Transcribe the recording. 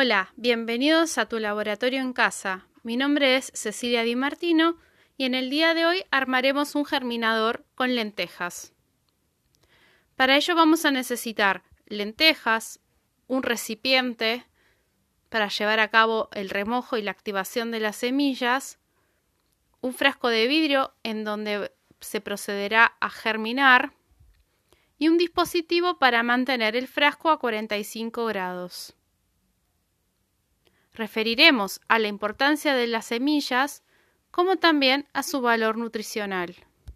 Hola, bienvenidos a tu laboratorio en casa. Mi nombre es Cecilia Di Martino y en el día de hoy armaremos un germinador con lentejas. Para ello vamos a necesitar lentejas, un recipiente para llevar a cabo el remojo y la activación de las semillas, un frasco de vidrio en donde se procederá a germinar y un dispositivo para mantener el frasco a 45 grados. Referiremos a la importancia de las semillas como también a su valor nutricional.